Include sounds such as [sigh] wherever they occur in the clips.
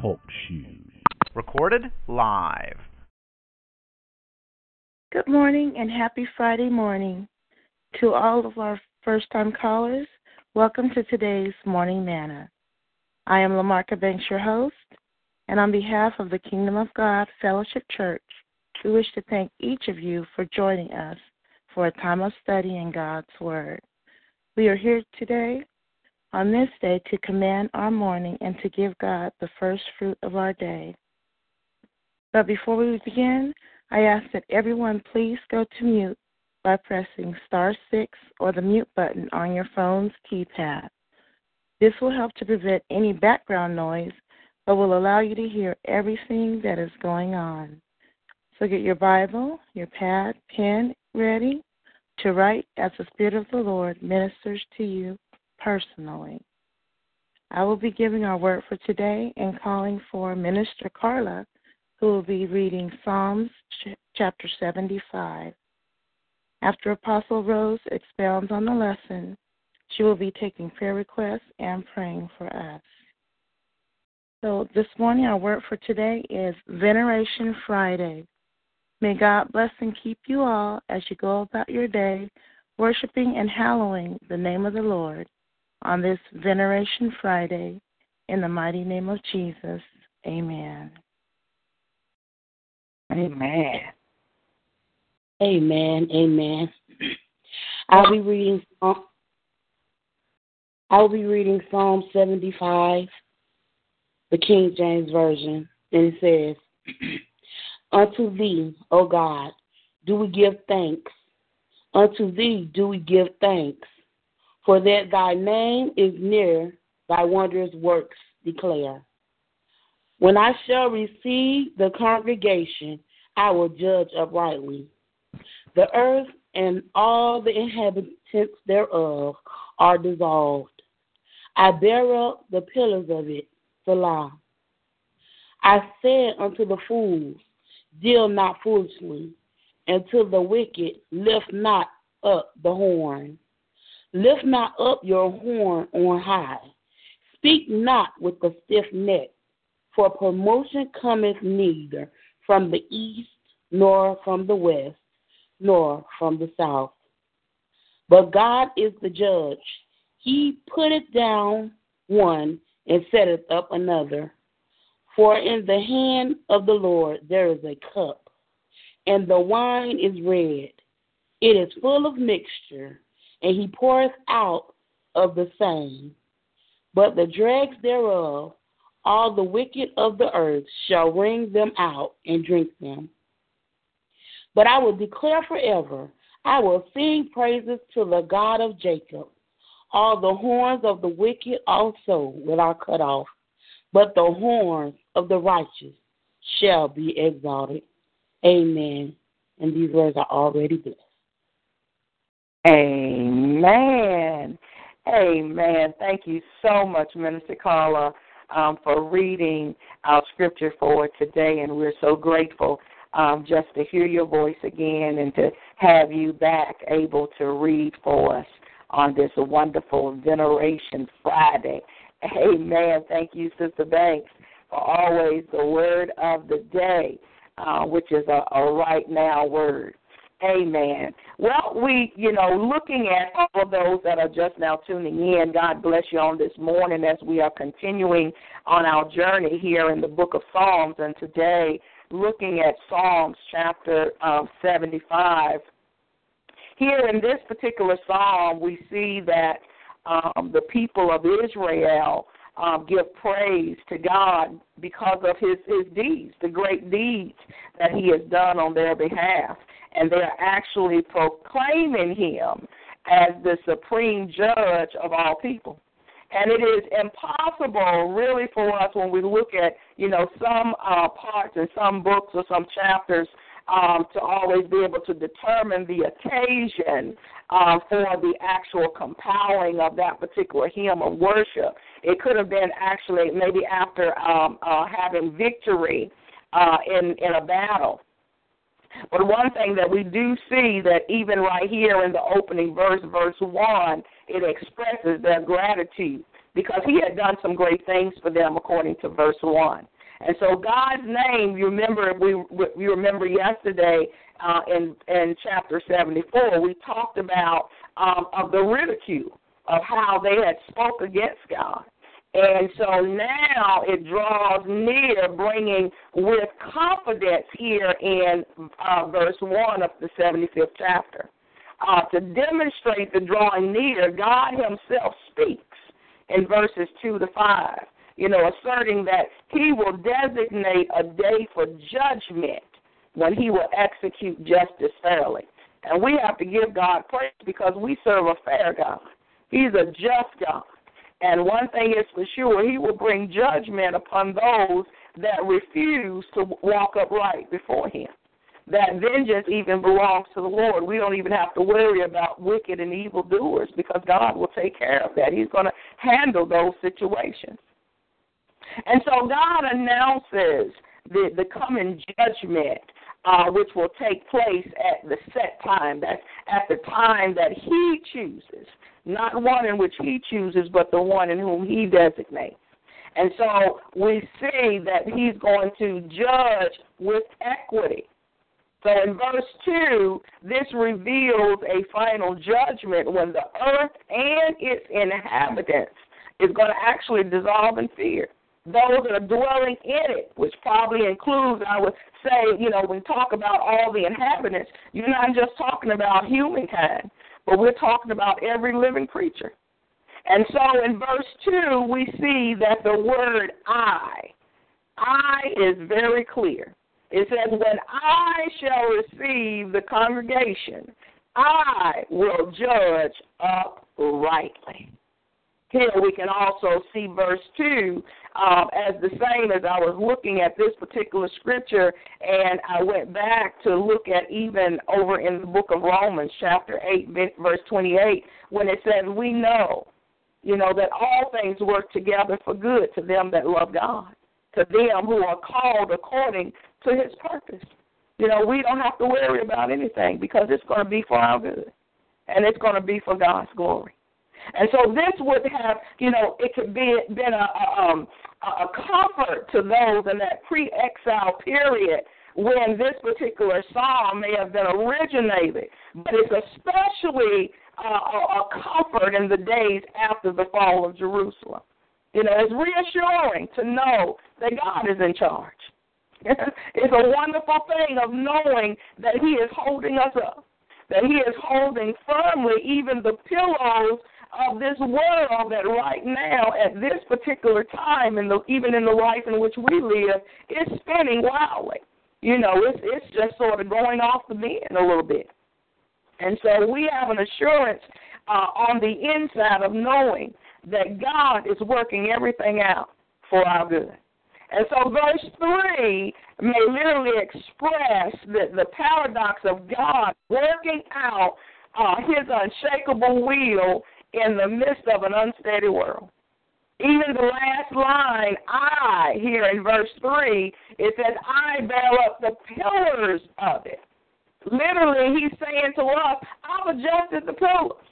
Talk shoes. Recorded live. Good morning and happy Friday morning to all of our first time callers. Welcome to today's Morning Manna. I am Lamarca Banks, your host, and on behalf of the Kingdom of God Fellowship Church, we wish to thank each of you for joining us for a time of study in God's Word. We are here today on this day to command our morning and to give God the first fruit of our day. But before we begin, I ask that everyone please go to mute by pressing star 6 or the mute button on your phone's keypad. This will help to prevent any background noise, but will allow you to hear everything that is going on. So get your Bible, your pad, pen ready to write as the Spirit of the Lord ministers to you personally. I will be giving our word for today and calling for Minister Carla, who will be reading Psalms chapter 75. After Apostle Rose expounds on the lesson, she will be taking prayer requests and praying for us. So this morning, our word for today is Veneration Friday. May God bless and keep you all as you go about your day, worshiping and hallowing the name of the Lord on this Veneration Friday. In the mighty name of Jesus, amen. Amen. Amen. Amen. I'll be reading I'll be reading Psalm 75, the King James Version, and it says, [clears throat] Unto thee, O God, do we give thanks. Unto thee do we give thanks, for that thy name is near, thy wondrous works declare. When I shall receive the congregation, I will judge uprightly. The earth and all the inhabitants thereof are dissolved. I bear up the pillars of it, Selah. I said unto the fools, Deal not foolishly, and to the wicked, lift not up the horn. Lift not up your horn on high. Speak not with the stiff neck, for promotion cometh neither from the east nor from the west nor from the south. But God is the judge. He putteth down one and setteth up another. For in the hand of the Lord there is a cup, and the wine is red. It is full of mixture, and he poureth out of the same. But the dregs thereof, all the wicked of the earth shall wring them out and drink them. But I will declare forever, I will sing praises to the God of Jacob. All the horns of the wicked also will I cut off, but the horns of the righteous shall be exalted. Amen. And these words are already blessed. Amen. Amen. Thank you so much, Minister Carla, um, for reading our scripture for today, and we're so grateful um, just to hear your voice again and to have you back able to read for us on this wonderful Veneration Friday. Amen. Thank you, Sister Banks, for always the word of the day, uh, which is a, a right now word. Amen. Well, we, you know, looking at all of those that are just now tuning in, God bless you on this morning as we are continuing on our journey here in the book of Psalms. And today looking at Psalms chapter um, 75, here in this particular psalm, we see that um, the people of Israel um, give praise to God because of his, his deeds, the great deeds that he has done on their behalf. And they're actually proclaiming him as the supreme judge of all people. And it is impossible, really, for us when we look at, you know, some uh, parts and some books or some chapters um, to always be able to determine the occasion uh, for the actual compiling of that particular hymn of worship. It could have been actually maybe after um, uh, having victory uh, in in a battle. But one thing that we do see that even right here in the opening verse, verse 1, it expresses their gratitude because he had done some great things for them according to verse 1. And so God's name, you remember we you remember yesterday uh, in in chapter 74, we talked about um, of the ridicule of how they had spoke against God. And so now it draws near, bringing with confidence here in uh, verse 1 of the 75th chapter. Uh, to demonstrate the drawing near, God Himself speaks in verses 2 to 5, you know, asserting that He will designate a day for judgment when He will execute justice fairly. And we have to give God praise because we serve a fair God. He's a just God. And one thing is for sure, he will bring judgment upon those that refuse to walk upright before him. That vengeance even belongs to the Lord. We don't even have to worry about wicked and evil doers because God will take care of that. He's going to handle those situations. And so God announces the, the coming judgment uh, which will take place at the set time. That's at the time that He chooses not one in which he chooses, but the one in whom he designates. And so we see that he's going to judge with equity. So in verse 2, this reveals a final judgment when the earth and its inhabitants is going to actually dissolve in fear. Those that are dwelling in it, which probably includes, I would say, you know, when we talk about all the inhabitants, you're not just talking about humankind but we're talking about every living creature. And so in verse 2, we see that the word I, I is very clear. It says, When I shall receive the congregation, I will judge uprightly. Here we can also see verse 2 um, as the same as I was looking at this particular scripture, and I went back to look at even over in the book of Romans, chapter 8, verse 28, when it says, We know, you know, that all things work together for good to them that love God, to them who are called according to his purpose. You know, we don't have to worry about anything because it's going to be for our good, and it's going to be for God's glory. And so this would have, you know, it could be been a, a, um, a comfort to those in that pre-exile period when this particular psalm may have been originated, but it's especially uh, a, a comfort in the days after the fall of Jerusalem. You know, it's reassuring to know that God is in charge. [laughs] it's a wonderful thing of knowing that He is holding us up, that He is holding firmly even the pillows of this world that right now, at this particular time, and even in the life in which we live, is spinning wildly. You know, it's it's just sort of going off the bend a little bit. And so we have an assurance uh, on the inside of knowing that God is working everything out for our good. And so verse 3 may literally express the, the paradox of God working out uh, his unshakable will in the midst of an unsteady world. Even the last line, I, here in verse 3, it says, I bear up the pillars of it. Literally, he's saying to us, I've adjusted the pillars.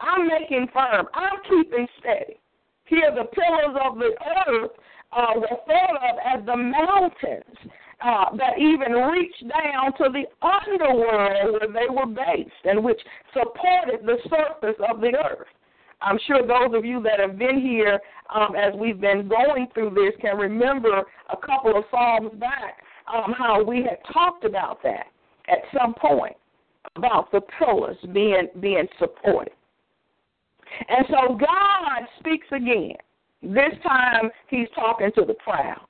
I'm making firm. I'm keeping steady. Here, the pillars of the earth uh, were thought of as the mountains uh, that even reached down to the underworld where they were based and which supported the surface of the earth. I'm sure those of you that have been here um, as we've been going through this can remember a couple of Psalms back um, how we had talked about that at some point about the pillars being being supported. And so God speaks again. This time he's talking to the proud.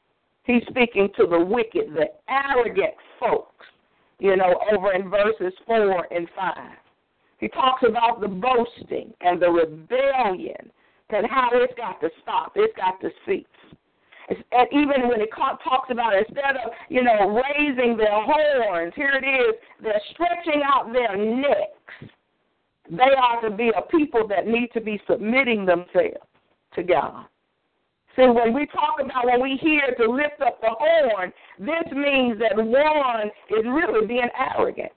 He's speaking to the wicked, the arrogant folks, you know, over in verses 4 and 5. He talks about the boasting and the rebellion and how it's got to stop. It's got to cease. And even when it talks about instead of, you know, raising their horns, here it is, they're stretching out their necks. They are to be a people that need to be submitting themselves to God. See, when we talk about, when we hear to lift up the horn, this means that one is really being arrogant.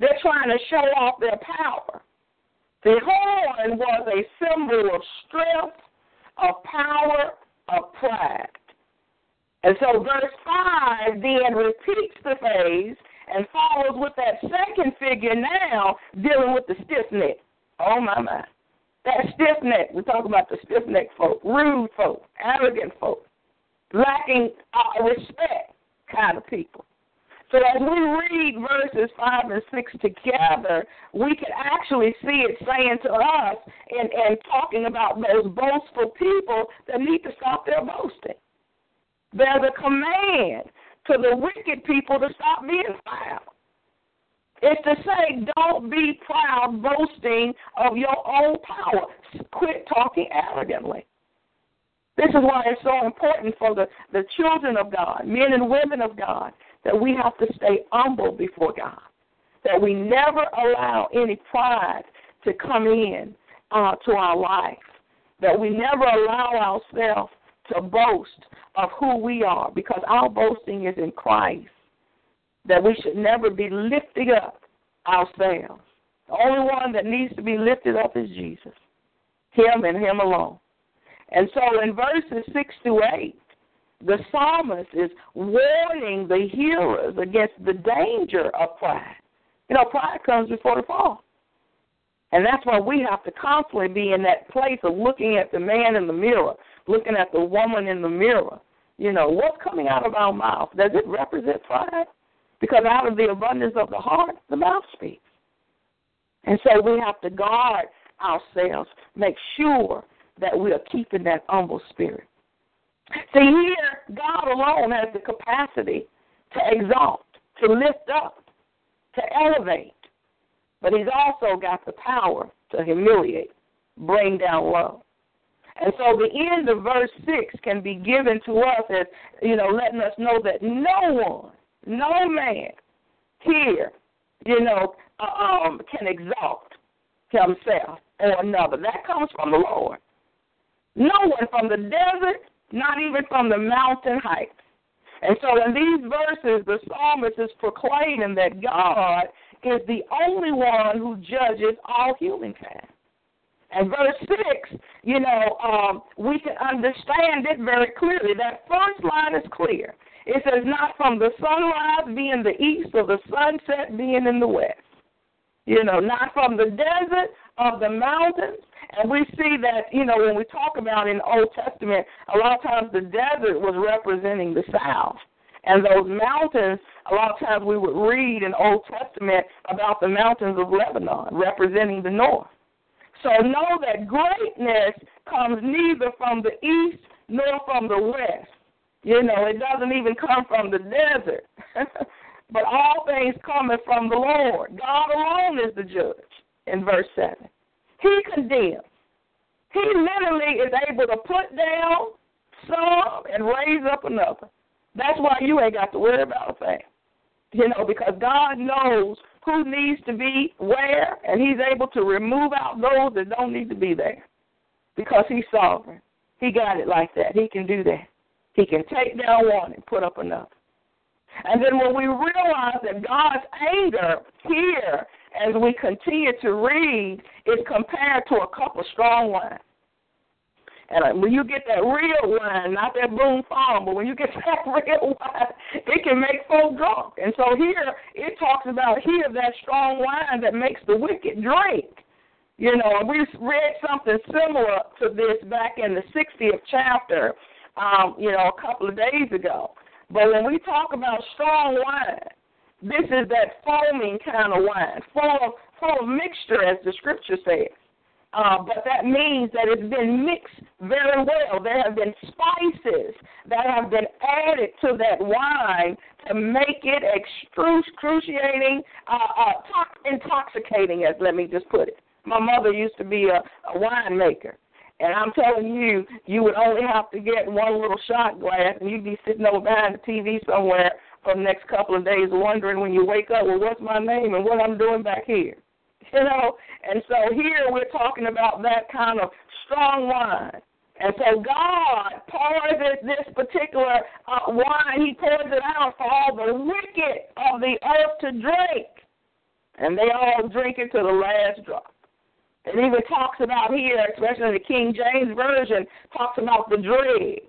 They're trying to show off their power. The horn was a symbol of strength, of power, of pride. And so verse 5 then repeats the phase and follows with that second figure now dealing with the stiff neck. Oh, my, my. That stiff neck, we're talking about the stiff neck folk, rude folk, arrogant folk, lacking uh, respect kind of people. So as we read verses 5 and 6 together, we can actually see it saying to us and, and talking about those boastful people that need to stop their boasting. There's a command to the wicked people to stop being proud. It's to say, don't be proud, boasting of your own power. Quit talking arrogantly. This is why it's so important for the, the children of God, men and women of God, that we have to stay humble before God. That we never allow any pride to come in uh, to our life. That we never allow ourselves to boast of who we are because our boasting is in Christ. That we should never be lifting up ourselves. The only one that needs to be lifted up is Jesus, Him and Him alone. And so in verses 6 to 8, the psalmist is warning the hearers against the danger of pride. You know, pride comes before the fall. And that's why we have to constantly be in that place of looking at the man in the mirror, looking at the woman in the mirror. You know, what's coming out of our mouth? Does it represent pride? Because out of the abundance of the heart, the mouth speaks. And so we have to guard ourselves, make sure that we are keeping that humble spirit. See, here, God alone has the capacity to exalt, to lift up, to elevate. But He's also got the power to humiliate, bring down low. And so the end of verse 6 can be given to us as, you know, letting us know that no one, no man here, you know, um, can exalt himself or another. That comes from the Lord. No one from the desert, not even from the mountain heights. And so in these verses, the psalmist is proclaiming that God is the only one who judges all humankind. And verse 6, you know, um, we can understand it very clearly. That first line is clear. It says, not from the sunrise being the east or the sunset being in the west. You know, not from the desert of the mountains. And we see that, you know, when we talk about in the Old Testament, a lot of times the desert was representing the south. And those mountains, a lot of times we would read in Old Testament about the mountains of Lebanon representing the north. So know that greatness comes neither from the east nor from the west. You know, it doesn't even come from the desert. [laughs] but all things coming from the Lord. God alone is the judge in verse 7. He condemns. He literally is able to put down some and raise up another. That's why you ain't got to worry about a thing. You know, because God knows who needs to be where, and He's able to remove out those that don't need to be there because He's sovereign. He got it like that. He can do that. He can take down one and put up another. And then when we realize that God's anger here, as we continue to read, is compared to a cup of strong wine. And uh, when you get that real wine, not that Boone's Farm, but when you get [laughs] that real wine, it can make folk drunk. And so here it talks about here that strong wine that makes the wicked drink. You know, we read something similar to this back in the 60th chapter, um, you know, a couple of days ago. But when we talk about strong wine, this is that foaming kind of wine, full of, full of mixture, as the scripture says. Uh, but that means that it's been mixed very well. There have been spices that have been added to that wine to make it excruciating, uh, uh, intoxicating, as let me just put it. My mother used to be a, a winemaker. And I'm telling you, you would only have to get one little shot glass, and you'd be sitting over behind the TV somewhere for the next couple of days, wondering when you wake up, well, what's my name and what I'm doing back here. [laughs] You know, and so here we're talking about that kind of strong wine. And so God pours this, this particular uh, wine, He pours it out for all the wicked of the earth to drink. And they all drink it to the last drop. It even talks about here, especially in the King James Version, talks about the dregs.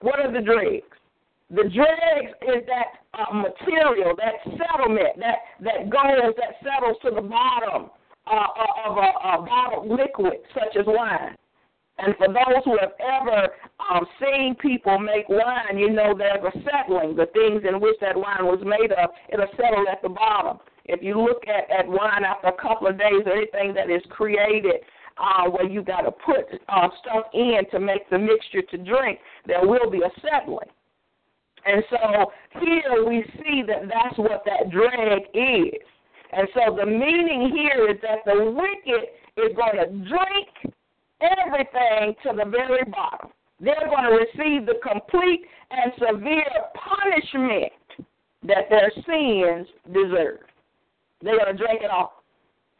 What are the dregs? The dregs is that uh, material, that settlement, that, that goes, that settles to the bottom uh, uh of a, a bottled liquid such as wine. And for those who have ever um, seen people make wine, you know there's a settling. The things in which that wine was made of, it'll settle at the bottom. If you look at, at wine after a couple of days, anything that is created uh, where you got to put uh, stuff in to make the mixture to drink, there will be a settling. And so here we see that that's what that drag is. And so the meaning here is that the wicked is going to drink everything to the very bottom. They're going to receive the complete and severe punishment that their sins deserve. They're going to drink it all.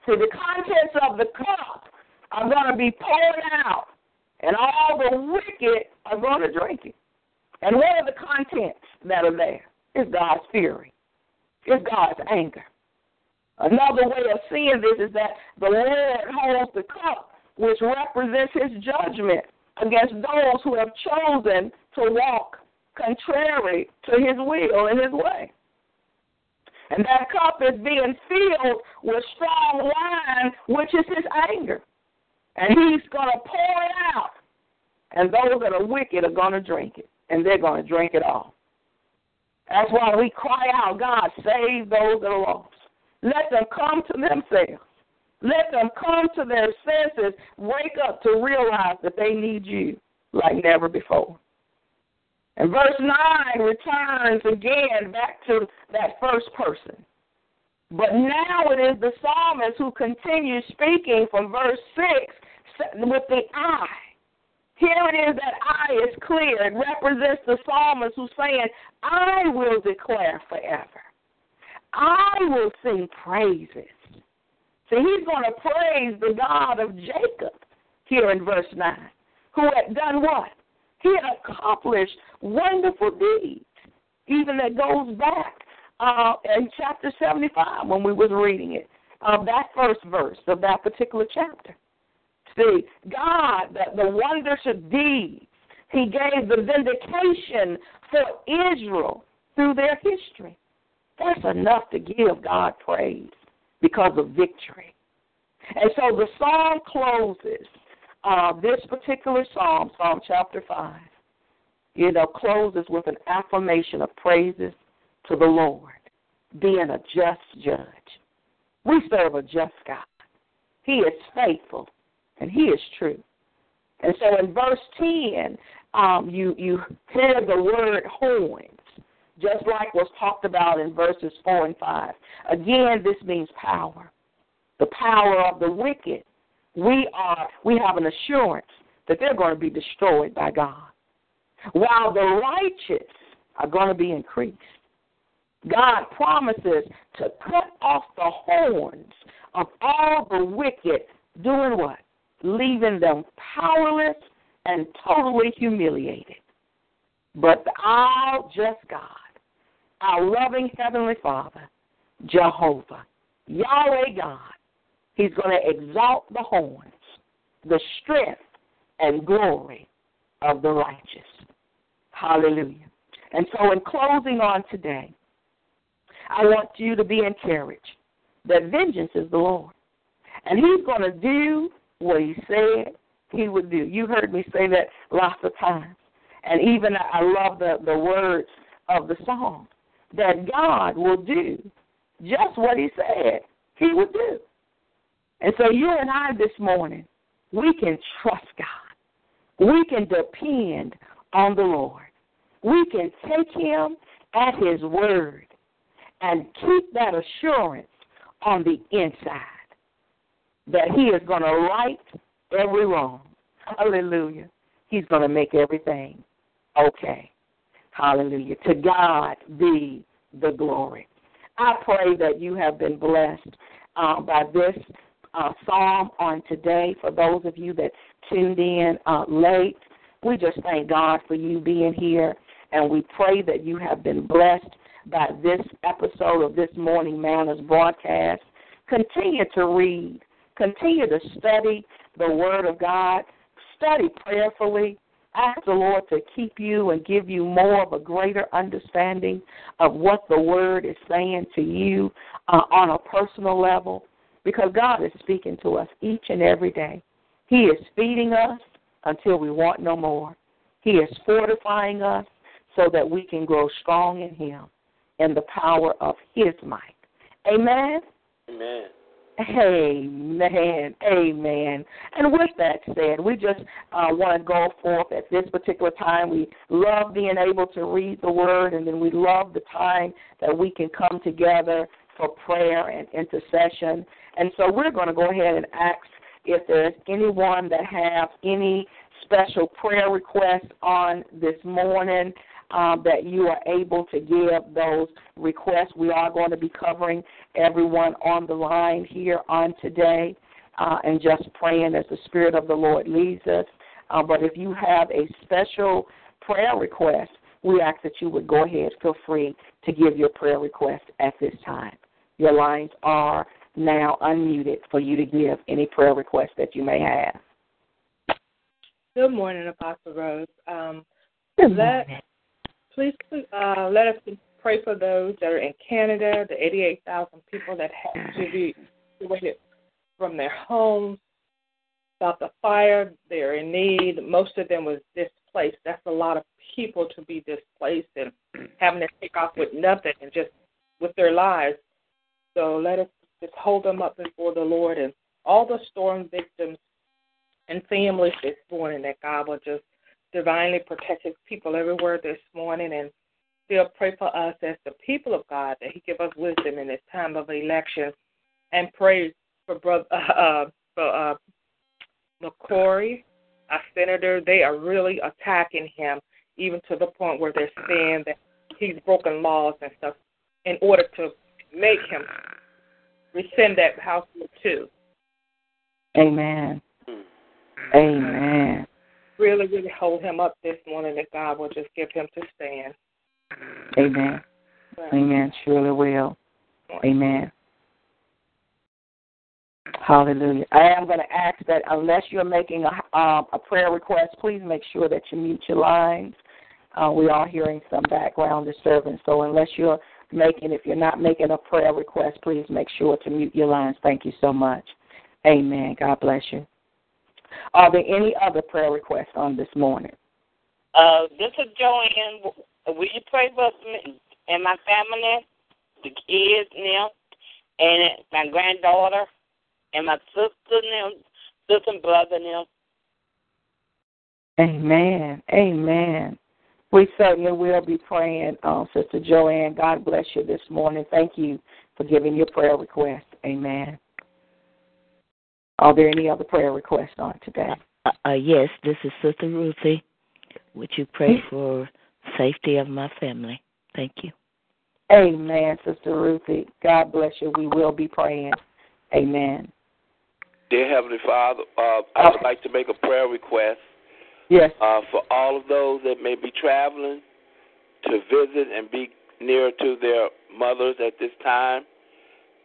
See, the contents of the cup are going to be poured out, and all the wicked are going to drink it. And what are the contents that are there? It's God's fury. It's God's anger. Another way of seeing this is that the Lord holds the cup, which represents his judgment against those who have chosen to walk contrary to his will and his way. And that cup is being filled with strong wine, which is his anger. And he's going to pour it out. And those that are wicked are going to drink it. And they're going to drink it all. That's why we cry out, God, save those that are lost. Let them come to themselves. Let them come to their senses, wake up to realize that they need you like never before. And verse 9 returns again back to that first person. But now it is the psalmist who continues speaking from verse 6 with the I. Here it is that I is clear. It represents the psalmist who's saying, I will declare forever. I will sing praises. See, he's going to praise the God of Jacob here in verse 9, who had done what? He had accomplished wonderful deeds, even that goes back uh, in chapter 75 when we was reading it, of that first verse of that particular chapter. See, God, the, the wonders of deeds, He gave the vindication for Israel through their history. That's enough to give God praise because of victory. And so the psalm closes, uh, this particular psalm, Psalm chapter 5, you know, closes with an affirmation of praises to the Lord, being a just judge. We serve a just God. He is faithful and He is true. And so in verse 10, um, you, you hear the word horns, just like was talked about in verses 4 and 5. Again, this means power, the power of the wicked. We are we have an assurance that they're going to be destroyed by God, while the righteous are going to be increased. God promises to cut off the horns of all the wicked, doing what? Leaving them powerless and totally humiliated. But our just God, our loving Heavenly Father, Jehovah, Yahweh God, He's going to exalt the horns, the strength and glory of the righteous. Hallelujah. And so, in closing on today, I want you to be encouraged that vengeance is the Lord. And He's going to do what He said He would do. You heard me say that lots of times. And even I love the, the words of the song that God will do just what He said He would do. And so, you and I this morning, we can trust God. We can depend on the Lord. We can take Him at His word and keep that assurance on the inside that He is going to right every wrong. Hallelujah. He's going to make everything okay. Hallelujah. To God be the glory. I pray that you have been blessed uh, by this uh, psalm on today. For those of you that tuned in uh, late, we just thank God for you being here, and we pray that you have been blessed by this episode of this Morning Manna's broadcast. Continue to read, continue to study the Word of God, study prayerfully. Ask the Lord to keep you and give you more of a greater understanding of what the Word is saying to you uh, on a personal level because God is speaking to us each and every day. He is feeding us until we want no more. He is fortifying us so that we can grow strong in Him and the power of His might. Amen. Amen. Amen. Amen. And with that said, we just uh, want to go forth at this particular time. We love being able to read the Word, and then we love the time that we can come together for prayer and intercession. And so we're going to go ahead and ask if there's anyone that have any special prayer requests on this morning um, that you are able to give those requests. We are going to be covering everyone on the line here on today uh, and just praying as the Spirit of the Lord leads us. Uh, but if you have a special prayer request, we ask that you would go ahead, feel free to give your prayer request at this time. Your lines are now unmuted for you to give any prayer requests that you may have. Good morning, Apostle Rose. Um, Good let, morning. please uh, let us pray for those that are in Canada, the 88,000 people that have to be evacuated from their homes. About the fire, they're in need. Most of them was displaced. That's a lot of people to be displaced and having to take off with nothing and just with their lives. So let us just hold them up before the Lord and all the storm victims and families this morning that God will just divinely protect his people everywhere this morning and still pray for us as the people of God that he give us wisdom in this time of election and pray for brother uh, uh, for uh, McCrory, our senator. They are really attacking him even to the point where they're saying that he's broken laws and stuff in order to make him rescind that House Bill 2. Amen. Amen. Really, really hold him up this morning that God will just give him to stand. Amen. Amen. Surely will. Amen. Hallelujah. I am going to ask that unless you're making a, um, a prayer request, please make sure that you mute your lines. Uh, we are hearing some background disturbance, so unless you're making, if you're not making a prayer request, please make sure to mute your lines. Thank you so much. Amen. God bless you. Are there any other prayer requests on this morning? Uh, this is Joanne. Will you pray for me and my family, the kids now, and my granddaughter, and my sister now, sister and brother now? Amen. Amen. We certainly will be praying, uh, Sister Joanne. God bless you this morning. Thank you for giving your prayer request. Amen. Are there any other prayer requests on today? Uh, uh, yes, this is Sister Ruthie. Would you pray for safety of my family? Thank you. Amen, Sister Ruthie. God bless you. We will be praying. Amen. Dear Heavenly Father, uh, I would like to make a prayer request Yes. uh, for all of those that may be traveling to visit and be near to their mothers at this time,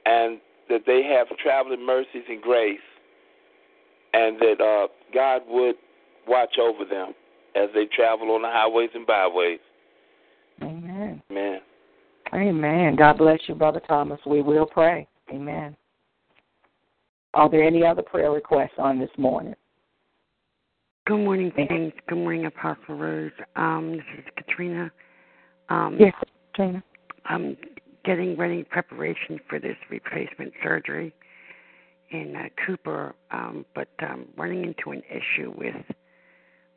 and that they have traveling mercies and grace, and that uh, God would watch over them as they travel on the highways and byways. Amen. Amen. Amen. God bless you, Brother Thomas. We will pray. Amen. Are there any other prayer requests on this morning? Good morning, James. Good morning, Apostle Rose. Um, this is Katrina. Um, Yes, Katrina. I'm getting ready preparation for this replacement surgery in uh, Cooper, um, but um, running into an issue with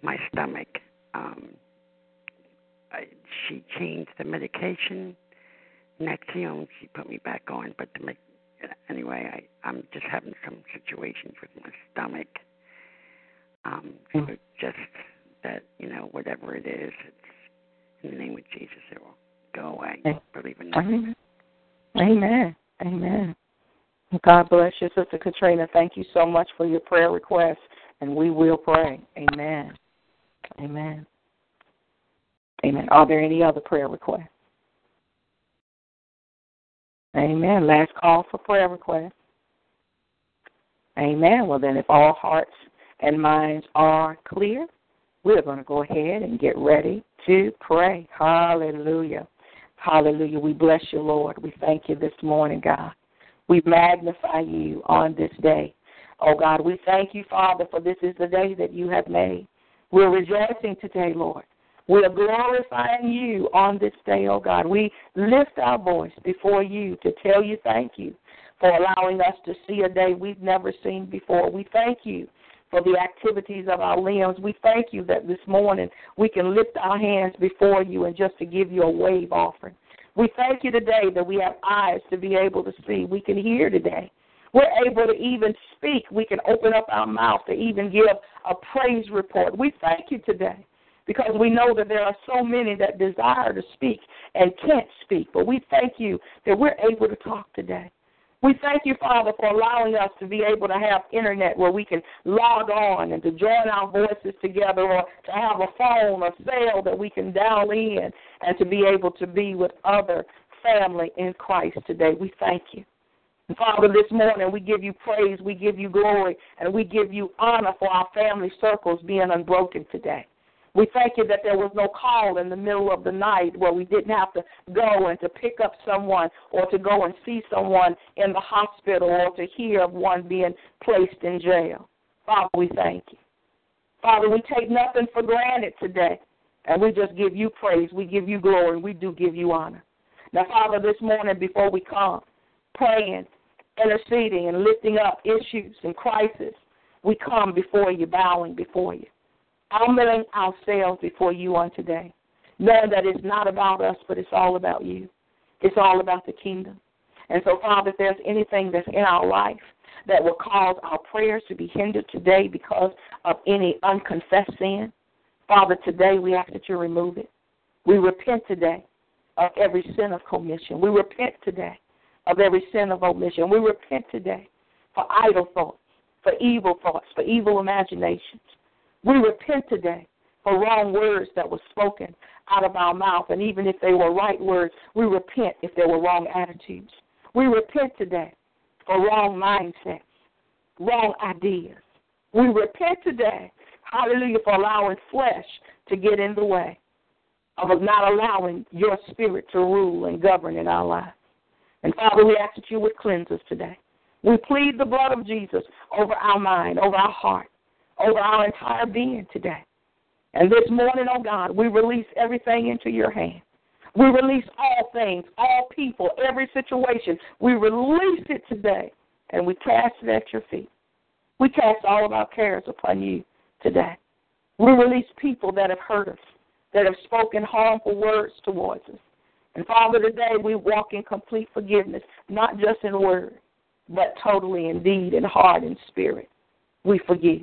my stomach. Um, I, she changed the medication. Nexium, she put me back on, but the, anyway, I, I'm just having some situations with my stomach. Um, so just that, you know, whatever it is, it's in the name of Jesus, it will go away. Believe in that. Amen. Amen. Amen. God bless you, Sister Katrina. Thank you so much for your prayer request, and we will pray. Amen. Amen. Amen. Are there any other prayer requests? Amen. Last call for prayer requests. Amen. Well, then, if all hearts and minds are clear, we're going to go ahead and get ready to pray. Hallelujah. Hallelujah. We bless you, Lord. We thank you this morning, God. We magnify you on this day. Oh, God, we thank you, Father, for this is the day that you have made. We're rejoicing today, Lord. We are glorifying you on this day, oh God. We lift our voice before you to tell you thank you for allowing us to see a day we've never seen before. We thank you for the activities of our limbs. We thank you that this morning we can lift our hands before you and just to give you a wave offering. We thank you today that we have eyes to be able to see. We can hear today. We're able to even speak. We can open up our mouth to even give a praise report. We thank you today because we know that there are so many that desire to speak and can't speak. But we thank you that we're able to talk today. We thank you, Father, for allowing us to be able to have internet where we can log on and to join our voices together or to have a phone or cell that we can dial in and to be able to be with other family in Christ today. We thank you. And Father, this morning we give you praise, we give you glory, and we give you honor for our family circles being unbroken today. We thank you that there was no call in the middle of the night where we didn't have to go and to pick up someone or to go and see someone in the hospital or to hear of one being placed in jail. Father, we thank you. Father, we take nothing for granted today, and we just give you praise. We give you glory. We do give you honor. Now, Father, this morning before we come, praying, interceding, and lifting up issues and crises, we come before you, bowing before you humbling ourselves before you on today, knowing that it's not about us, but it's all about you. It's all about the kingdom. And so, Father, if there's anything that's in our life that will cause our prayers to be hindered today because of any unconfessed sin, Father, today we ask that you remove it. We repent today of every sin of commission. We repent today of every sin of omission. We repent today for idle thoughts, for evil thoughts, for evil imaginations. We repent today for wrong words that were spoken out of our mouth. And even if they were right words, we repent if they were wrong attitudes. We repent today for wrong mindsets, wrong ideas. We repent today, hallelujah, for allowing flesh to get in the way of not allowing your spirit to rule and govern in our lives. And Father, we ask that you would cleanse us today. We plead the blood of Jesus over our mind, over our heart, over our entire being today. And this morning, oh God, we release everything into your hands. We release all things, all people, every situation. We release it today and we cast it at your feet. We cast all of our cares upon you today. We release people that have hurt us, that have spoken harmful words towards us. And Father, today we walk in complete forgiveness, not just in word, but totally in deed and heart and spirit. We forgive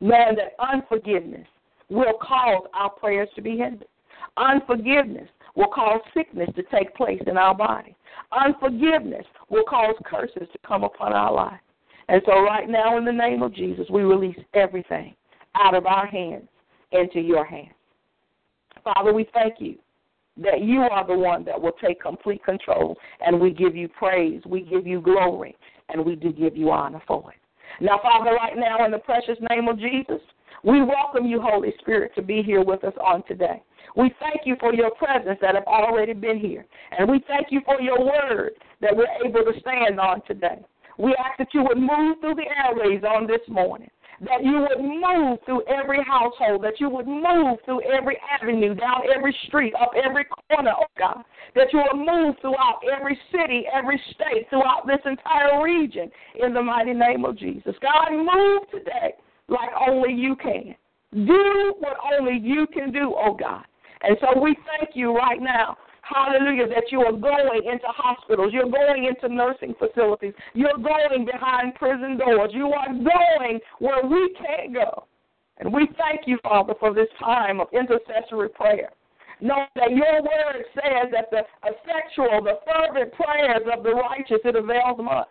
knowing that unforgiveness will cause our prayers to be hindered. Unforgiveness will cause sickness to take place in our body. Unforgiveness will cause curses to come upon our life. And so, right now, in the name of Jesus, we release everything out of our hands into your hands. Father, we thank you that you are the one that will take complete control, and we give you praise, we give you glory, and we do give you honor for it. Now, Father, right now, in the precious name of Jesus, we welcome you, Holy Spirit, to be here with us on today. We thank you for your presence that have already been here. And we thank you for your word that we're able to stand on today. We ask that you would move through the airways on this morning that you would move through every household, that you would move through every avenue, down every street, up every corner, oh God, that you would move throughout every city, every state, throughout this entire region in the mighty name of Jesus. God, move today like only you can. Do what only you can do, oh God. And so we thank you right now hallelujah, that you are going into hospitals, you're going into nursing facilities, you're going behind prison doors, you are going where we can't go. And we thank you, Father, for this time of intercessory prayer. Know that your word says that the effectual, the fervent prayers of the righteous, it avails much.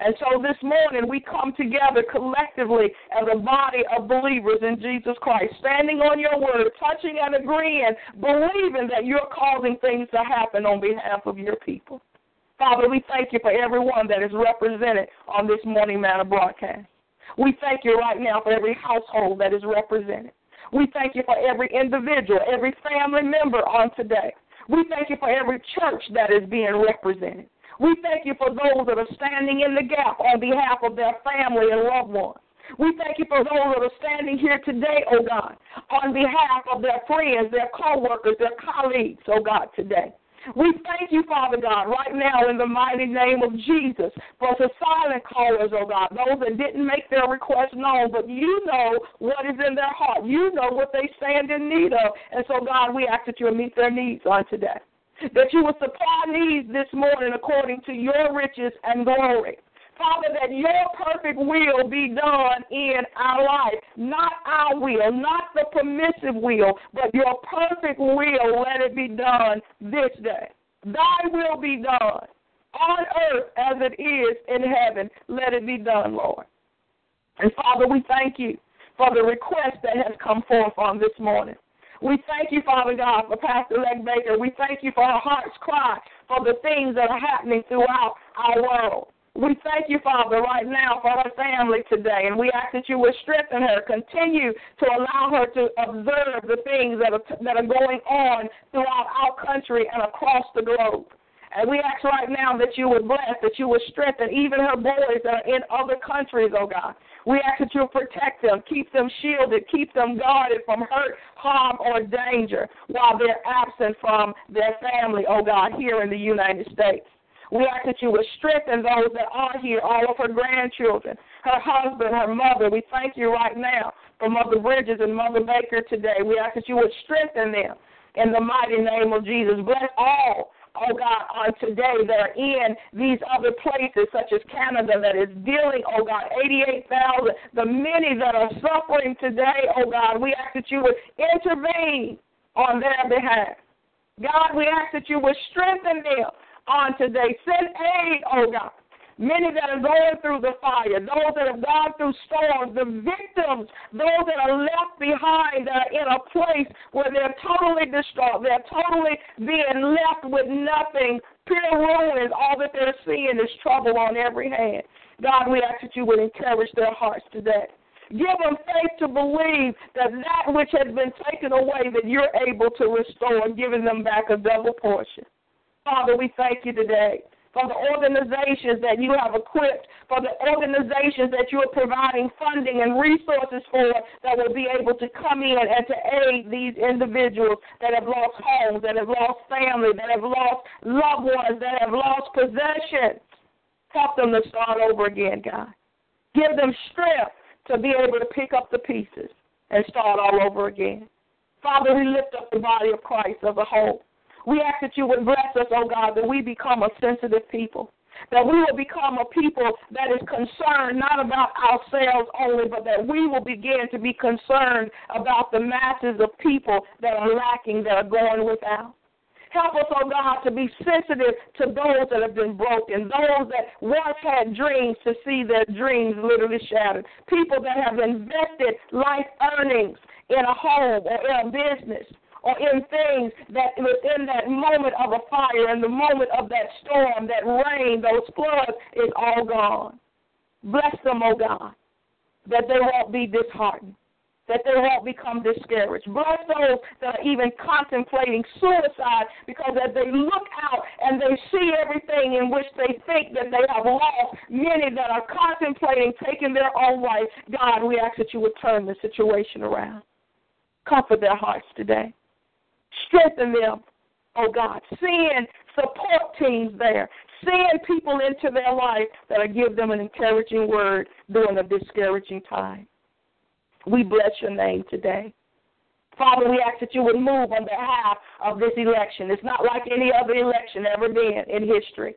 And so this morning we come together collectively as a body of believers in Jesus Christ, standing on your word, touching and agreeing, believing that you're causing things to happen on behalf of your people. Father, we thank you for everyone that is represented on this morning manna broadcast. We thank you right now for every household that is represented. We thank you for every individual, every family member on today. We thank you for every church that is being represented. We thank you for those that are standing in the gap on behalf of their family and loved ones. We thank you for those that are standing here today, oh God, on behalf of their friends, their co-workers, their colleagues, oh God, today. We thank you, Father God, right now in the mighty name of Jesus for the silent callers, oh God, those that didn't make their request known, but you know what is in their heart. You know what they stand in need of. And so, God, we ask that you meet their needs on today. That you will supply needs this morning according to your riches and glory. Father, that your perfect will be done in our life. Not our will, not the permissive will, but your perfect will, let it be done this day. Thy will be done on earth as it is in heaven. Let it be done, Lord. And Father, we thank you for the request that has come forth on this morning. We thank you, Father God, for Pastor Leg Baker. We thank you for her heart's cry for the things that are happening throughout our world. We thank you, Father, right now for her family today, and we ask that you would strengthen her, continue to allow her to observe the things that are, that are going on throughout our country and across the globe. And we ask right now that you would bless, that you would strengthen even her boys that are in other countries, oh God. We ask that you protect them, keep them shielded, keep them guarded from hurt, harm, or danger while they're absent from their family, oh God, here in the United States. We ask that you would strengthen those that are here, all of her grandchildren, her husband, her mother. We thank you right now for Mother Bridges and Mother Baker today. We ask that you would strengthen them in the mighty name of Jesus. Bless all, oh God, on today that are in these other places, such as Canada, that is dealing, oh God, 88,000. The many that are suffering today, oh God, we ask that you would intervene on their behalf. God, we ask that you would strengthen them on today. Send aid, oh God. Many that are going through the fire, those that have gone through storms, the victims, those that are left behind that are in a place where they're totally distraught, they're totally being left with nothing, pure ruins. All that they're seeing is trouble on every hand. God, we ask that you would encourage their hearts today. Give them faith to believe that that which has been taken away, that you're able to restore, giving them back a double portion. Father, we thank you today for the organizations that you have equipped, for the organizations that you are providing funding and resources for that will be able to come in and to aid these individuals that have lost homes, that have lost family, that have lost loved ones, that have lost possessions. Help them to start over again, God. Give them strength to be able to pick up the pieces and start all over again. Father, we lift up the body of Christ as a whole. We ask that you would bless us, oh God, that we become a sensitive people. That we will become a people that is concerned not about ourselves only, but that we will begin to be concerned about the masses of people that are lacking, that are going without. Help us, oh God, to be sensitive to those that have been broken, those that once had dreams to see their dreams literally shattered, people that have invested life earnings in a home or in a business or in things that within that moment of a fire, in the moment of that storm, that rain, those floods, is all gone. Bless them, oh God, that they won't be disheartened, that they won't become discouraged. Bless those that are even contemplating suicide because as they look out and they see everything in which they think that they have lost, many that are contemplating taking their own life, God, we ask that you would turn the situation around. Comfort their hearts today. Strengthen them, oh God. Send support teams there. Send people into their life that'll give them an encouraging word during a discouraging time. We bless your name today. Father, we ask that you would move on behalf of this election. It's not like any other election ever been in history.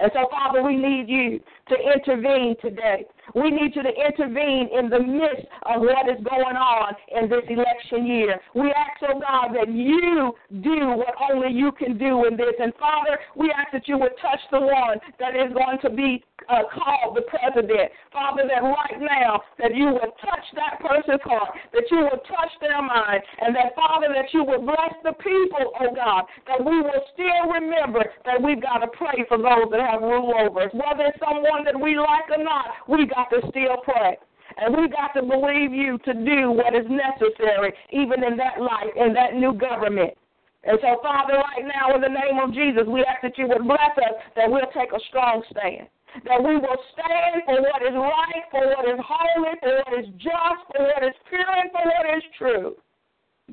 And so, Father, we need you to intervene today. We need you to intervene in the midst of what is going on in this election year. We ask, oh God, that you do what only you can do in this. And Father, we ask that you would touch the one that is going to be uh, called the president. Father, that right now, that you would touch that person's heart, that you would touch their mind, and that, Father, that you would bless the people, oh God, that we will still remember that we've got to pray for those that have rule over us. Whether it's someone that we like or not, we got to still pray. And we got to believe you to do what is necessary, even in that life, in that new government. And so, Father, right now, in the name of Jesus, we ask that you would bless us, that we'll take a strong stand. That we will stand for what is right, for what is holy, for what is just, for what is pure, and for what is true.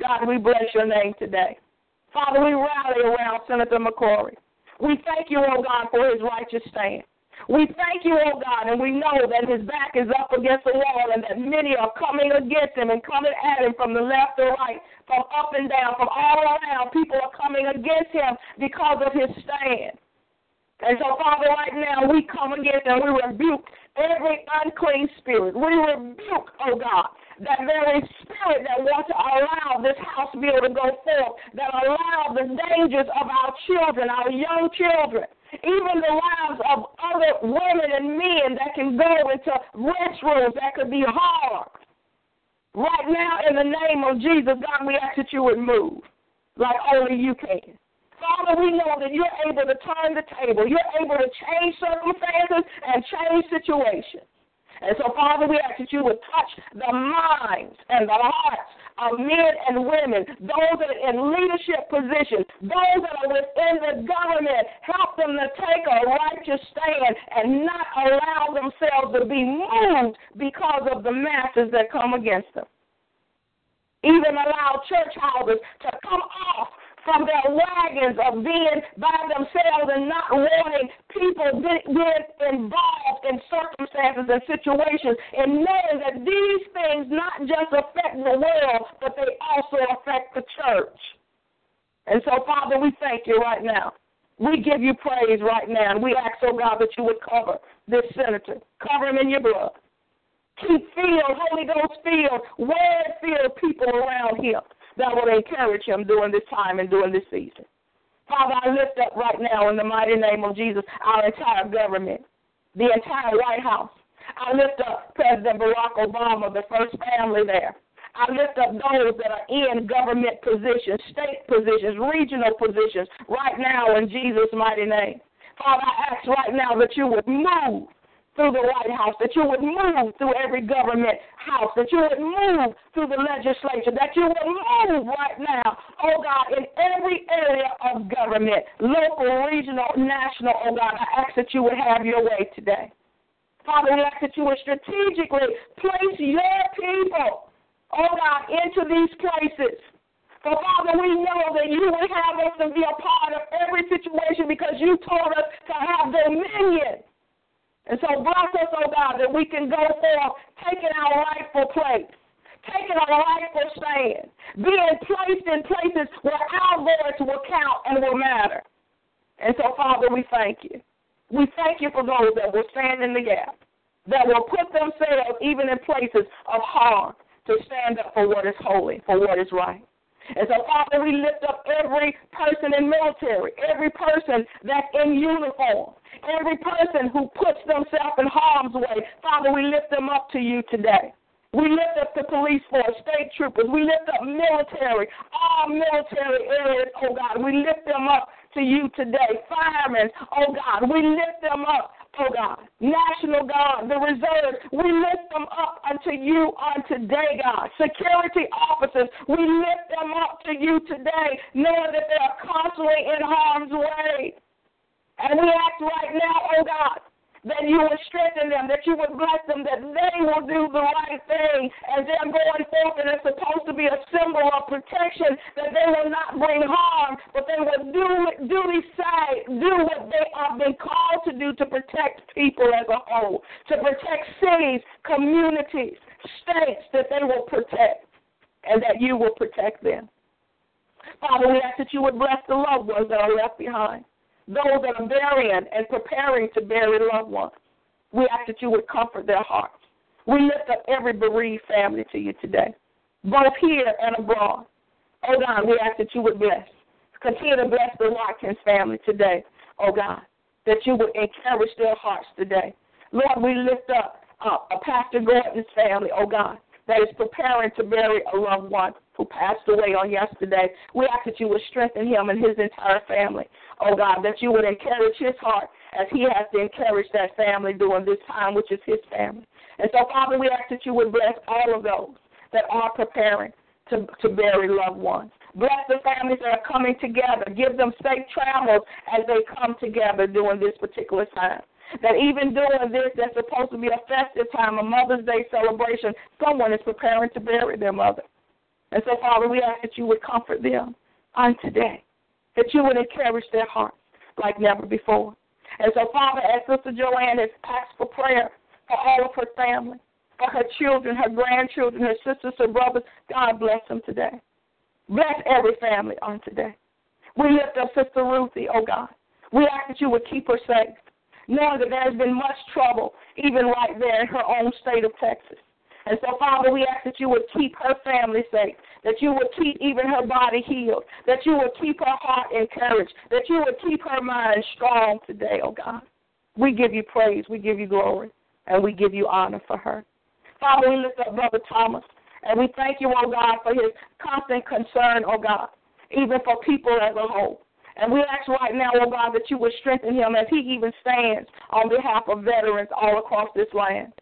God, we bless your name today. Father, we rally around Senator McCrory. We thank you, oh God, for his righteous stand. We thank you, oh God, and we know that his back is up against the wall and that many are coming against him and coming at him from the left or right, from up and down, from all around. People are coming against him because of his stand. And so, Father, right now we come against and we rebuke every unclean spirit. We rebuke, oh God, that very spirit that wants to allow this house bill to go forth, that allow the dangers of our children, our young children, even the lives of other women and men that can go into restrooms that could be harmed. Right now, in the name of Jesus, God, we ask that you would move like only you can. Father, we know that you're able to turn the table. You're able to change circumstances and change situations. And so, Father, we ask that you would touch the minds and the hearts of men and women, those that are in leadership positions, those that are within the government. Help them to take a righteous stand and not allow themselves to be moved because of the masses that come against them. Even allow church houses to come off from their wagons of being by themselves and not wanting people being involved in circumstances and situations and knowing that these things not just affect the world, but they also affect the church. And so, Father, we thank you right now. We give you praise right now, and we ask, oh God, that you would cover this senator. Cover him in your blood. Keep filled, Holy Ghost filled, word filled people around him that will encourage him during this time and during this season. Father, I lift up right now in the mighty name of Jesus our entire government, the entire White House. I lift up President Barack Obama, the first family there. I lift up those that are in government positions, state positions, regional positions, right now in Jesus' mighty name. Father, I ask right now that you would move through the White House, that you would move through every government house, that you would move through the legislature, that you would move right now, oh God, in every area of government, local, regional, national, oh God, I ask that you would have your way today. Father, we ask that you would strategically place your people, oh God, into these places. So, Father, we know that you would have us to be a part of every situation because you told us to have dominion. And so bless us, oh God, that we can go forth taking our rightful place, taking our rightful stand, being placed in places where our voice will count and will matter. And so, Father, we thank you. We thank you for those that will stand in the gap, that will put themselves even in places of harm to stand up for what is holy, for what is right. And so, Father, we lift up every person in military, every person that's in uniform, every person who puts themselves in harm's way. Father, we lift them up to you today. We lift up the police force, state troopers. We lift up military, all military areas, oh God. We lift them up to you today. Firemen, oh God, we lift them up oh God, National Guard, the reserves, we lift them up unto you on today, God. Security officers, we lift them up to you today, knowing that they are constantly in harm's way. And we act right now, oh God, that you would strengthen them, that you would bless them, that they will do the right thing as they're going forth and it's supposed to be a symbol of protection, that they will not bring harm, but they will do duly say, do what they have been called to do to protect people as a whole, to protect cities, communities, states that they will protect and that you will protect them. Father, we ask that you would bless the loved ones that are left behind those that are burying and preparing to bury loved ones. We ask that you would comfort their hearts. We lift up every bereaved family to you today, both here and abroad. Oh God, we ask that you would bless. Continue to bless the Watkins family today, oh God, that you would encourage their hearts today. Lord, we lift up uh, Pastor Gordon's family, oh God, that is preparing to bury a loved one who passed away on yesterday. We ask that you would strengthen him and his entire family. Oh God, that you would encourage his heart as he has to encourage that family during this time, which is his family. And so, Father, we ask that you would bless all of those that are preparing to, to bury loved ones. Bless the families that are coming together. Give them safe travels as they come together during this particular time. That even during this, that's supposed to be a festive time, a Mother's Day celebration, someone is preparing to bury their mother. And so, Father, we ask that you would comfort them on today, that you would encourage their hearts like never before. And so, Father, as Sister Joanne has asked for prayer for all of her family, for her children, her grandchildren, her sisters, her brothers, God bless them today. Bless every family on today. We lift up Sister Ruthie, oh God. We ask that you would keep her safe, knowing that there has been much trouble, even right there in her own state of Texas. And so, Father, we ask that you would keep her family safe, that you would keep even her body healed, that you would keep her heart encouraged, that you would keep her mind strong today, oh God. We give you praise, we give you glory, and we give you honor for her. Father, we lift up Brother Thomas, and we thank you, oh God, for his constant concern, oh God, even for people as a whole. And we ask right now, oh God, that you would strengthen him as he even stands on behalf of veterans all across this land.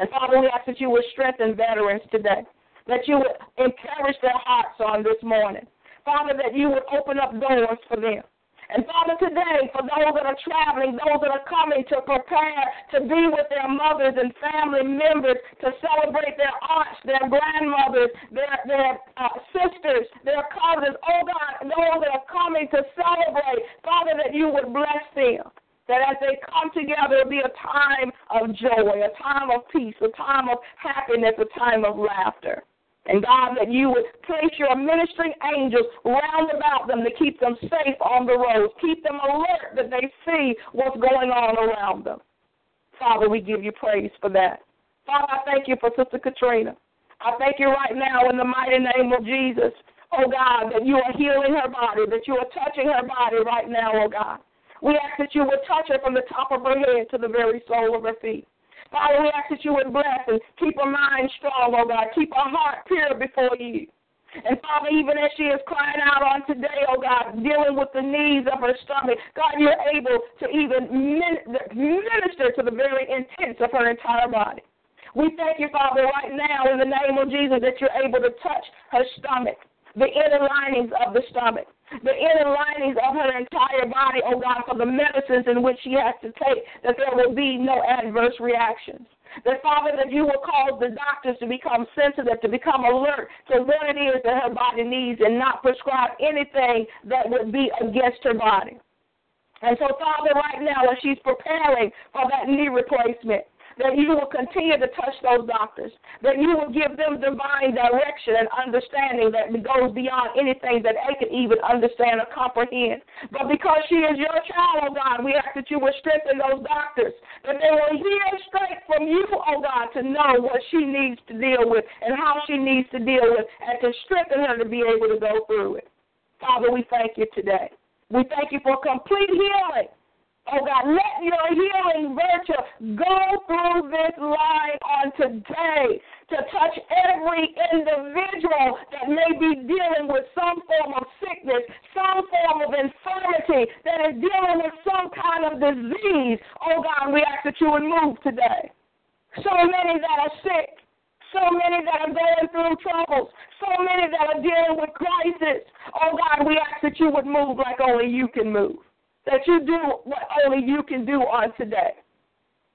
And Father, we ask that you would strengthen veterans today, that you would encourage their hearts on this morning. Father, that you would open up doors for them. And Father, today, for those that are traveling, those that are coming to prepare to be with their mothers and family members, to celebrate their aunts, their grandmothers, their, their uh, sisters, their cousins, oh God, those that are coming to celebrate, Father, that you would bless them that as they come together, it'll be a time of joy, a time of peace, a time of happiness, a time of laughter. And God, that you would place your ministering angels round about them to keep them safe on the roads, keep them alert that they see what's going on around them. Father, we give you praise for that. Father, I thank you for Sister Katrina. I thank you right now in the mighty name of Jesus, oh God, that you are healing her body, that you are touching her body right now, oh God. We ask that you would touch her from the top of her head to the very sole of her feet. Father, we ask that you would bless and keep her mind strong, oh God. Keep her heart pure before you. And Father, even as she is crying out on today, oh God, dealing with the needs of her stomach, God, you're able to even minister to the very intents of her entire body. We thank you, Father, right now in the name of Jesus that you're able to touch her stomach, the inner linings of the stomach the inner linings of her entire body, oh God, for the medicines in which she has to take, that there will be no adverse reactions. That, Father, that you will cause the doctors to become sensitive, to become alert to what it is that her body needs and not prescribe anything that would be against her body. And so, Father, right now, as she's preparing for that knee replacement, that you will continue to touch those doctors, that you will give them divine direction and understanding that goes beyond anything that they can even understand or comprehend. But because she is your child, oh God, we ask that you will strengthen those doctors, that they will hear straight from you, oh God, to know what she needs to deal with and how she needs to deal with, and to strengthen her to be able to go through it. Father, we thank you today. We thank you for complete healing Oh God, let your healing virtue go through this line on today to touch every individual that may be dealing with some form of sickness, some form of infirmity, that is dealing with some kind of disease. Oh God, we ask that you would move today. So many that are sick, so many that are going through troubles, so many that are dealing with crisis. Oh God, we ask that you would move like only you can move that you do what only you can do on today.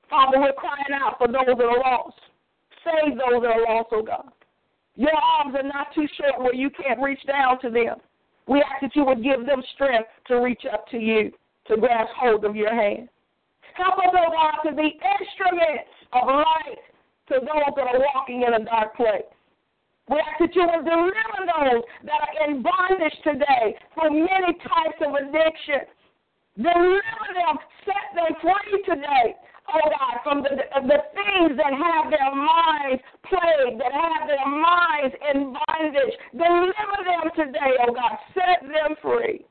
Father, we're crying out for those that are lost. Save those that are lost, oh God. Your arms are not too short where you can't reach down to them. We ask that you would give them strength to reach up to you, to grasp hold of your hand. Help us, oh God, to be instruments of light to those that are walking in a dark place. We ask that you would deliver those that are in bondage today from many types of addictions. Deliver them, set them free today. Oh God, from the, the things that have their minds plagued, that have their minds in bondage. Deliver them today, oh God. Set them free.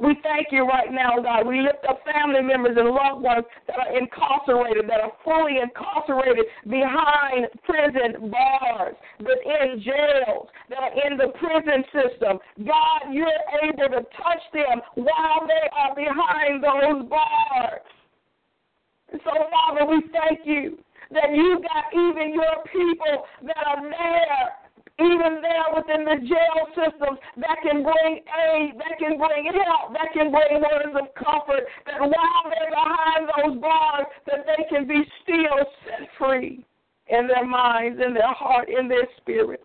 We thank you right now, God. We lift up family members and loved ones that are incarcerated, that are fully incarcerated behind prison bars, within jails, that are in the prison system. God, you're able to touch them while they are behind those bars. So, Father, we thank you that you got even your people that are there even there within the jail systems that can bring aid, that can bring help, that can bring words of comfort, that while they're behind those bars, that they can be still set free in their minds, in their heart, in their spirit.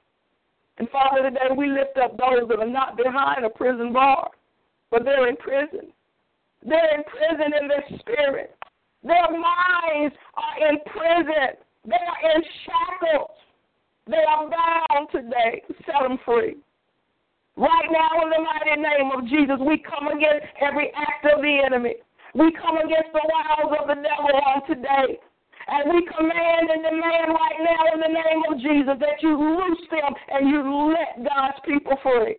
And Father, today we lift up those that are not behind a prison bar, but they're in prison. They're in prison in their spirit. Their minds are in prison. They are in shackles. They are bound today. Set them free. Right now, in the mighty name of Jesus, we come against every act of the enemy. We come against the wiles of the devil on today. And we command and demand right now in the name of Jesus that you loose them and you let God's people free.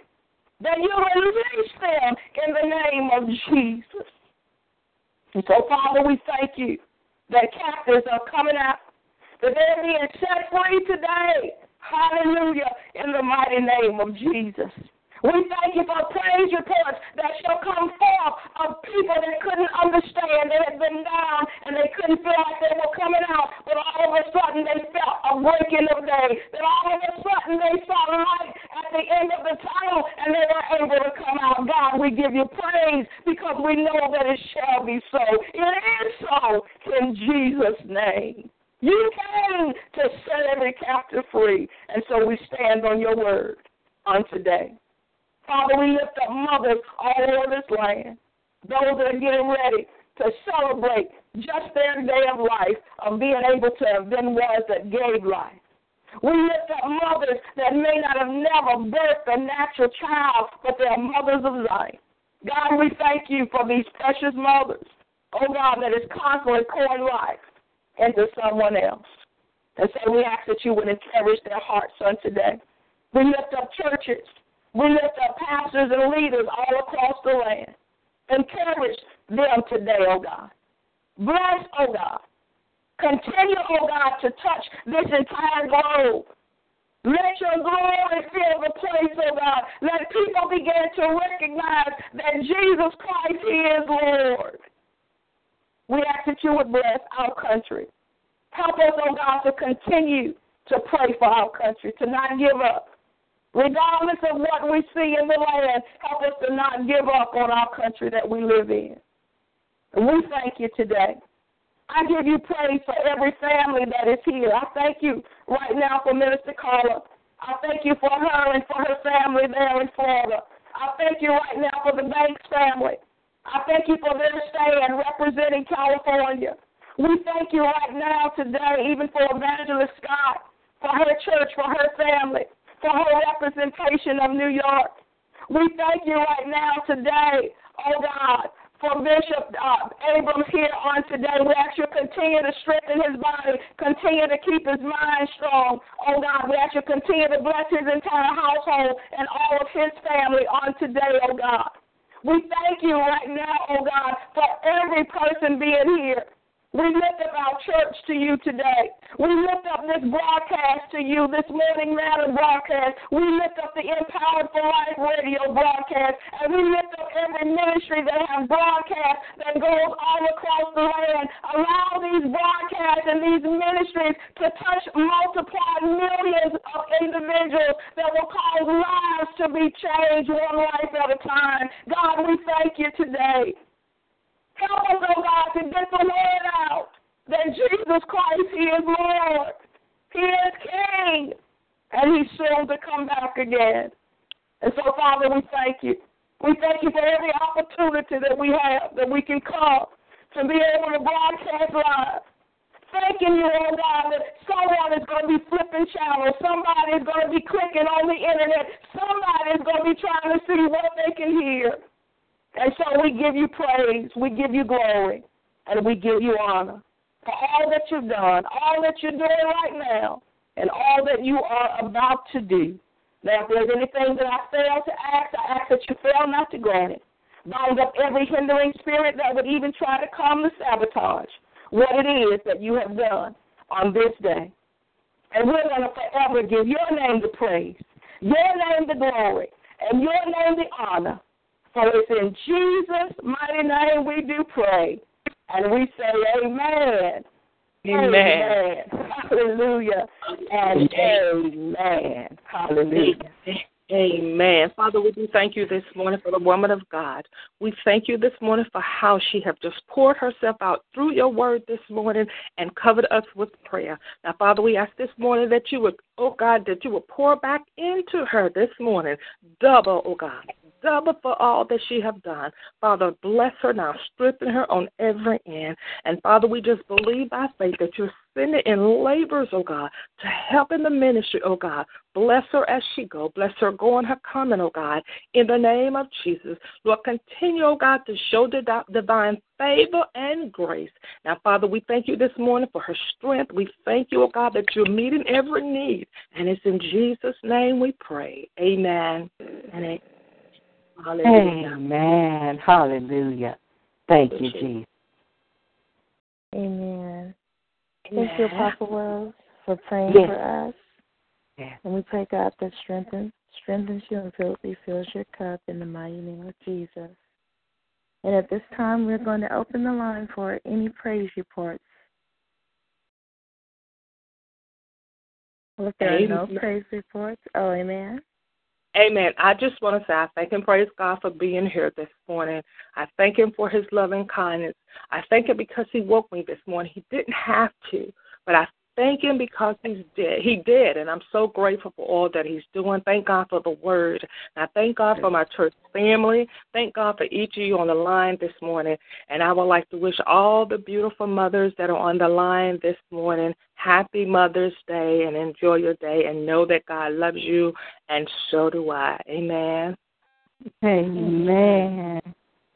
That you release them in the name of Jesus. And so, Father, we thank you that captives are coming out that they're being set free today. Hallelujah. In the mighty name of Jesus. We thank you for praise reports that shall come forth of people that couldn't understand. They had been down and they couldn't feel like they were coming out, but all of a sudden they felt a breaking of day. That all of a sudden they saw light at the end of the tunnel and they were able to come out. God, we give you praise because we know that it shall be so. It is so in Jesus' name. You came to set every captive free, and so we stand on your word on today. Father, we lift up mothers all over this land, those that are getting ready to celebrate just their day of life of being able to have been ones that gave life. We lift up mothers that may not have never birthed a natural child, but they are mothers of life. God, we thank you for these precious mothers, oh God, that is constantly pouring life into someone else. And so we ask that you would encourage their hearts on today. We lift up churches. We lift up pastors and leaders all across the land. Encourage them today, oh God. Bless, oh God. Continue, oh God, to touch this entire globe. Let your glory fill the place, oh God. Let people begin to recognize that Jesus Christ is Lord. We ask that you would bless our country. Help us, oh God, to continue to pray for our country, to not give up. Regardless of what we see in the land, help us to not give up on our country that we live in. And we thank you today. I give you praise for every family that is here. I thank you right now for Minister Carla. I thank you for her and for her family there in Florida. I thank you right now for the Banks family. I thank you for their stand representing California. We thank you right now today, even for Evangelist Scott, for her church, for her family, for her representation of New York. We thank you right now today, oh God, for Bishop uh, Abrams here on today. We ask you to continue to strengthen his body, continue to keep his mind strong. Oh God, we ask you to continue to bless his entire household and all of his family on today, oh God. We thank you right now, oh God, for every person being here. We lift up our church to you today. We lift up this broadcast to you, this morning manna broadcast. We lift up the Empowered for Life radio broadcast. And we lift up every ministry that has broadcast that goes all across the land. Allow these broadcasts and these ministries to touch multiplied millions of individuals that will cause lives to be changed one life at a time. God, we thank you today. Help us, oh God, to get the word out that Jesus Christ, He is Lord. He is King. And He's soon to come back again. And so, Father, we thank you. We thank you for every opportunity that we have, that we can come to be able to broadcast live. Thanking you, oh God, that someone is going to be flipping channels. Somebody is going to be clicking on the internet. Somebody is going to be trying to see what they can hear. And so we give you praise, we give you glory, and we give you honor for all that you've done, all that you're doing right now, and all that you are about to do. Now, if there's anything that I fail to ask, I ask that you fail not to grant it. Bind up every hindering spirit that would even try to come to sabotage what it is that you have done on this day. And we're going to forever give your name the praise, your name the glory, and your name the honor. For it's in Jesus' mighty name we do pray. And we say amen. Amen. amen. Hallelujah. And amen. Hallelujah. Amen. Father, we do thank you this morning for the woman of God. We thank you this morning for how she have just poured herself out through your word this morning and covered us with prayer. Now, Father, we ask this morning that you would, oh God, that you would pour back into her this morning, double, oh God, for all that she have done. Father, bless her now, strengthen her on every end. And Father, we just believe by faith that you're sending in labors, oh God, to help in the ministry, oh God. Bless her as she go. Bless her going, her coming, oh God. In the name of Jesus, Lord, continue, oh God, to show the divine favor and grace. Now, Father, we thank you this morning for her strength. We thank you, oh God, that you're meeting every need. And it's in Jesus' name we pray. Amen and amen. Hallelujah. Amen. Hallelujah. Thank you, Jesus. Amen. Thank you, Apostle Wells, for praying Yes. for us. Yes. And we pray, God, that strengthens, strengthens you and fills, refills your cup in the mighty name of Jesus. And at this time, we're going to open the line for any praise reports. Well, if there are no praise reports, oh, amen. Amen. I just want to say I thank and praise God for being here this morning. I thank Him for His loving kindness. I thank Him because He woke me this morning. He didn't have to, but I thank Him because He's dead. He did, and I'm so grateful for all that He's doing. Thank God for the Word. And I thank God for my church family. Thank God for each of you on the line this morning. And I would like to wish all the beautiful mothers that are on the line this morning happy Mother's Day and enjoy your day and know that God loves you and so do I. Amen. Amen.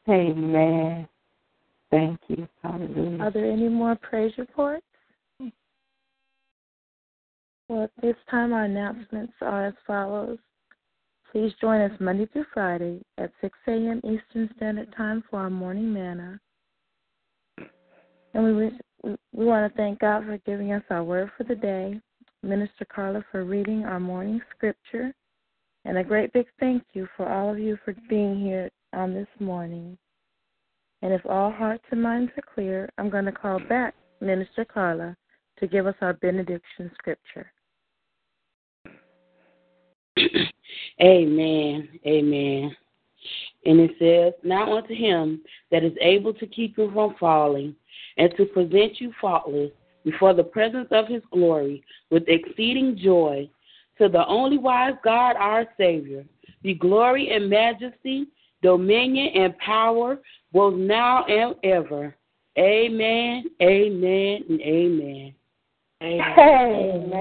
Amen. Thank you. Hallelujah. Are there any more praise reports? Well, at this time, our announcements are as follows. Please join us Monday through Friday at 6 a.m. Eastern Standard Time for our morning manna. And we, wish, we, we want to thank God for giving us our word for the day, Minister Carla for reading our morning scripture, and a great big thank you for all of you for being here on this morning. And if all hearts and minds are clear, I'm going to call back Minister Carla to give us our benediction scripture. [coughs] Amen. Amen. And it says, Now unto him that is able to keep you from falling and to present you faultless before the presence of his glory with exceeding joy, to the only wise God our Savior, be glory and majesty, dominion and power, both now and ever. Amen, amen, and amen. Amen.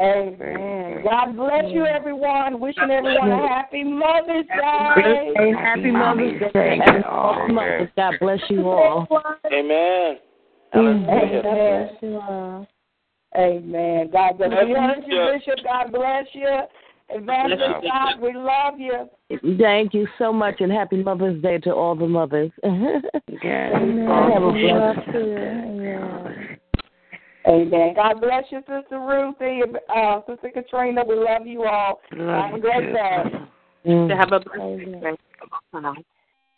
Amen. God bless you, everyone. Wishing everyone a happy Mother's Day. Hey, happy Mother's Day. Happy Mothers. God bless you all. Amen. Amen. God bless you all. Amen. God bless you. Bless Bishop, God bless you. Evangelist Bless you. God, we love you. Thank you so much, and happy Mother's Day to all the mothers. [laughs] Yes. Amen. Have a blessed love you. Amen. Amen. God bless you, Sister Ruthie, uh, Sister Katrina. We love you all. Love Have a you great too. day. To have a blessed Amen. day.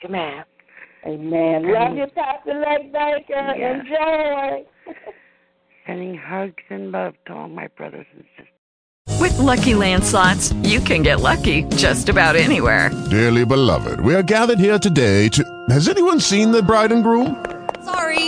Amen. Amen. Love you, Pastor Lake Baker. Yes. Enjoy. Sending hugs and love to all my brothers and sisters. With Lucky Land slots, you can get lucky just about anywhere. Dearly beloved, we are gathered here today to. Has anyone seen the bride and groom? Sorry,